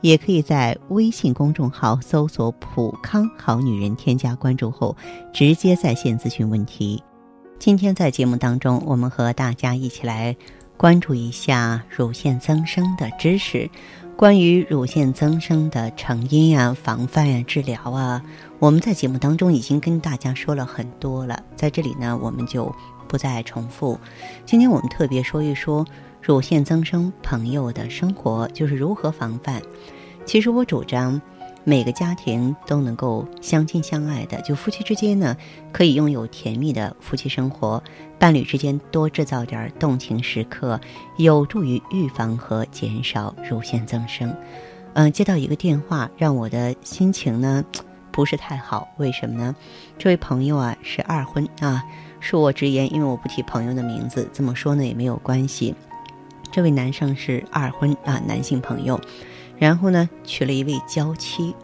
也可以在微信公众号搜索“普康好女人”，添加关注后，直接在线咨询问题。今天在节目当中，我们和大家一起来关注一下乳腺增生的知识。关于乳腺增生的成因啊、防范啊、治疗啊，我们在节目当中已经跟大家说了很多了，在这里呢，我们就不再重复。今天我们特别说一说。乳腺增生朋友的生活就是如何防范？其实我主张，每个家庭都能够相亲相爱的，就夫妻之间呢，可以拥有甜蜜的夫妻生活，伴侣之间多制造点动情时刻，有助于预防和减少乳腺增生。嗯，接到一个电话，让我的心情呢不是太好。为什么呢？这位朋友啊是二婚啊，恕我直言，因为我不提朋友的名字，这么说呢也没有关系。这位男生是二婚啊，男性朋友，然后呢娶了一位娇妻。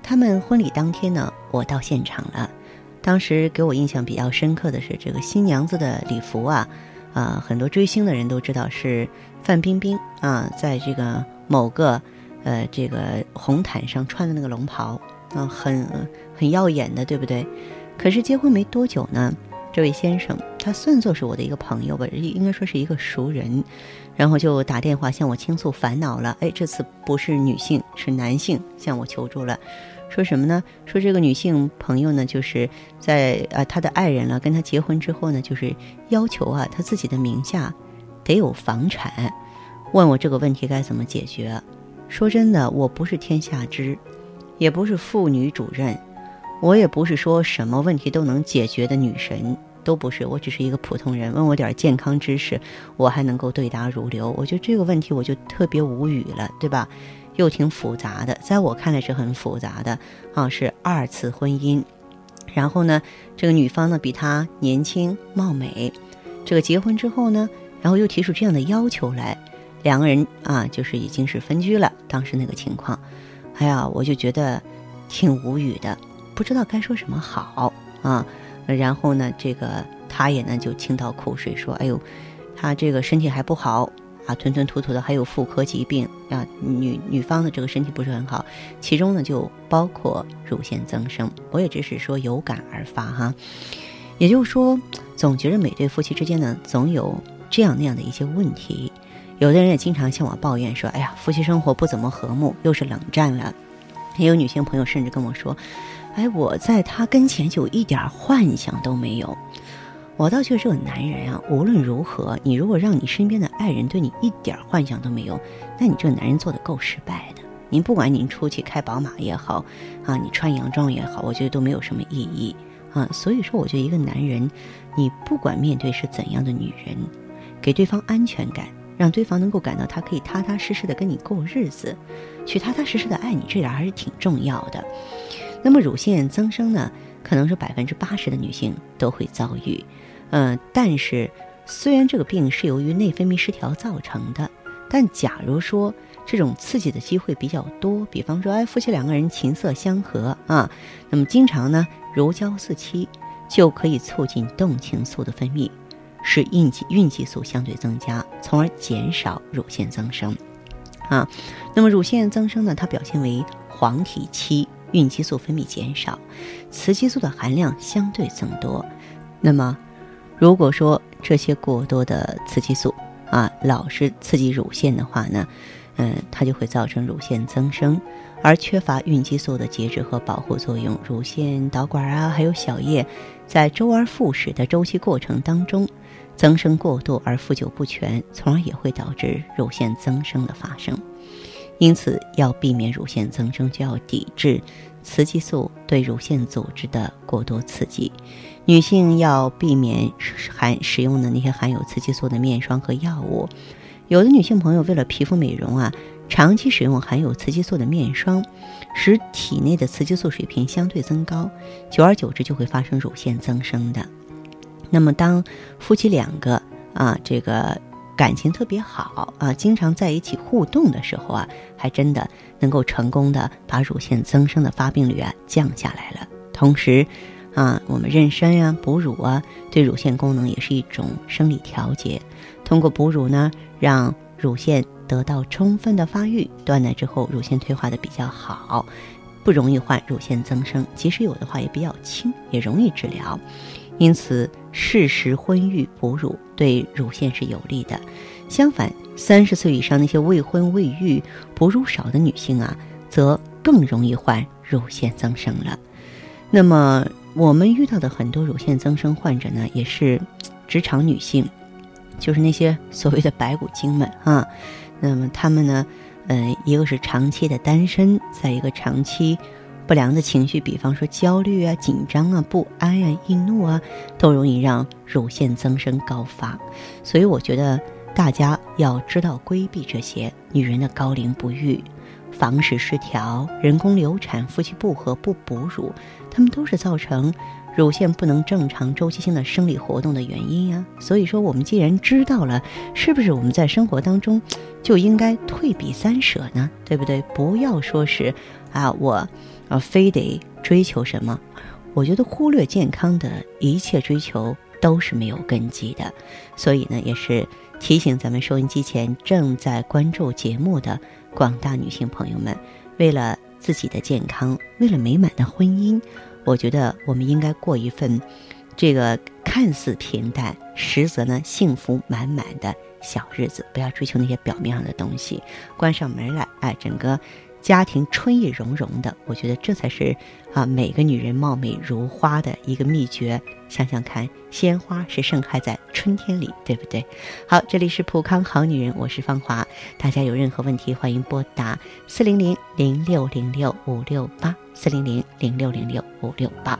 他们婚礼当天呢，我到现场了。当时给我印象比较深刻的是这个新娘子的礼服啊，啊，很多追星的人都知道是范冰冰啊，在这个某个呃这个红毯上穿的那个龙袍啊，很很耀眼的，对不对？可是结婚没多久呢。这位先生，他算作是我的一个朋友吧，应该说是一个熟人，然后就打电话向我倾诉烦恼了。哎，这次不是女性，是男性向我求助了，说什么呢？说这个女性朋友呢，就是在啊，她的爱人了，跟她结婚之后呢，就是要求啊，她自己的名下得有房产，问我这个问题该怎么解决。说真的，我不是天下知，也不是妇女主任。我也不是说什么问题都能解决的女神，都不是。我只是一个普通人，问我点健康知识，我还能够对答如流。我觉得这个问题我就特别无语了，对吧？又挺复杂的，在我看来是很复杂的啊。是二次婚姻，然后呢，这个女方呢比他年轻貌美，这个结婚之后呢，然后又提出这样的要求来，两个人啊就是已经是分居了。当时那个情况，哎呀，我就觉得挺无语的。不知道该说什么好啊，然后呢，这个他也呢就倾倒苦水说：“哎呦，他这个身体还不好啊，吞吞吐吐的，还有妇科疾病啊，女女方的这个身体不是很好，其中呢就包括乳腺增生。我也只是说有感而发哈，也就是说，总觉得每对夫妻之间呢，总有这样那样的一些问题。有的人也经常向我抱怨说：，哎呀，夫妻生活不怎么和睦，又是冷战了。也有女性朋友甚至跟我说。”哎，我在他跟前就一点幻想都没有。我倒觉得这个男人啊，无论如何，你如果让你身边的爱人对你一点幻想都没有，那你这个男人做的够失败的。您不管您出去开宝马也好，啊，你穿洋装也好，我觉得都没有什么意义啊。所以说，我觉得一个男人，你不管面对是怎样的女人，给对方安全感，让对方能够感到他可以踏踏实实的跟你过日子，去踏踏实实的爱你，这点还是挺重要的。那么乳腺增生呢，可能是百分之八十的女性都会遭遇，嗯，但是虽然这个病是由于内分泌失调造成的，但假如说这种刺激的机会比较多，比方说，哎，夫妻两个人琴瑟相合啊，那么经常呢如胶似漆，就可以促进动情素的分泌，使孕激孕激素相对增加，从而减少乳腺增生，啊，那么乳腺增生呢，它表现为黄体期。孕激素分泌减少，雌激素的含量相对增多。那么，如果说这些过多的雌激素啊，老是刺激乳腺的话呢，嗯，它就会造成乳腺增生。而缺乏孕激素的节制和保护作用，乳腺导管啊，还有小叶，在周而复始的周期过程当中，增生过度而复旧不全，从而也会导致乳腺增生的发生。因此，要避免乳腺增生，就要抵制雌激素对乳腺组织的过多刺激。女性要避免含使用的那些含有雌激素的面霜和药物。有的女性朋友为了皮肤美容啊，长期使用含有雌激素的面霜，使体内的雌激素水平相对增高，久而久之就会发生乳腺增生的。那么，当夫妻两个啊，这个感情特别好啊，经常在一起互动的时候啊，还真的能够成功的把乳腺增生的发病率啊降下来了。同时，啊，我们妊娠呀、哺乳啊，对乳腺功能也是一种生理调节。通过哺乳呢，让乳腺得到充分的发育，断奶之后乳腺退化的比较好，不容易患乳腺增生。即使有的话，也比较轻，也容易治疗。因此，适时婚育哺乳对乳腺是有利的。相反，三十岁以上那些未婚未育、哺乳少的女性啊，则更容易患乳腺增生了。那么，我们遇到的很多乳腺增生患者呢，也是职场女性，就是那些所谓的白骨精们啊。那么，她们呢，呃，一个是长期的单身，在一个长期。不良的情绪，比方说焦虑啊、紧张啊、不安啊、易怒啊，都容易让乳腺增生高发。所以我觉得大家要知道规避这些女人的高龄不育、房事失调、人工流产、夫妻不和、不哺乳，它们都是造成乳腺不能正常周期性的生理活动的原因呀。所以说，我们既然知道了，是不是我们在生活当中就应该退避三舍呢？对不对？不要说是啊，我。啊，非得追求什么？我觉得忽略健康的一切追求都是没有根基的。所以呢，也是提醒咱们收音机前正在关注节目的广大女性朋友们，为了自己的健康，为了美满的婚姻，我觉得我们应该过一份这个看似平淡，实则呢幸福满满的小日子。不要追求那些表面上的东西，关上门来，哎，整个。家庭春意融融的，我觉得这才是啊每个女人貌美如花的一个秘诀。想想看，鲜花是盛开在春天里，对不对？好，这里是普康好女人，我是芳华。大家有任何问题，欢迎拨打四零零零六零六五六八四零零零六零六五六八。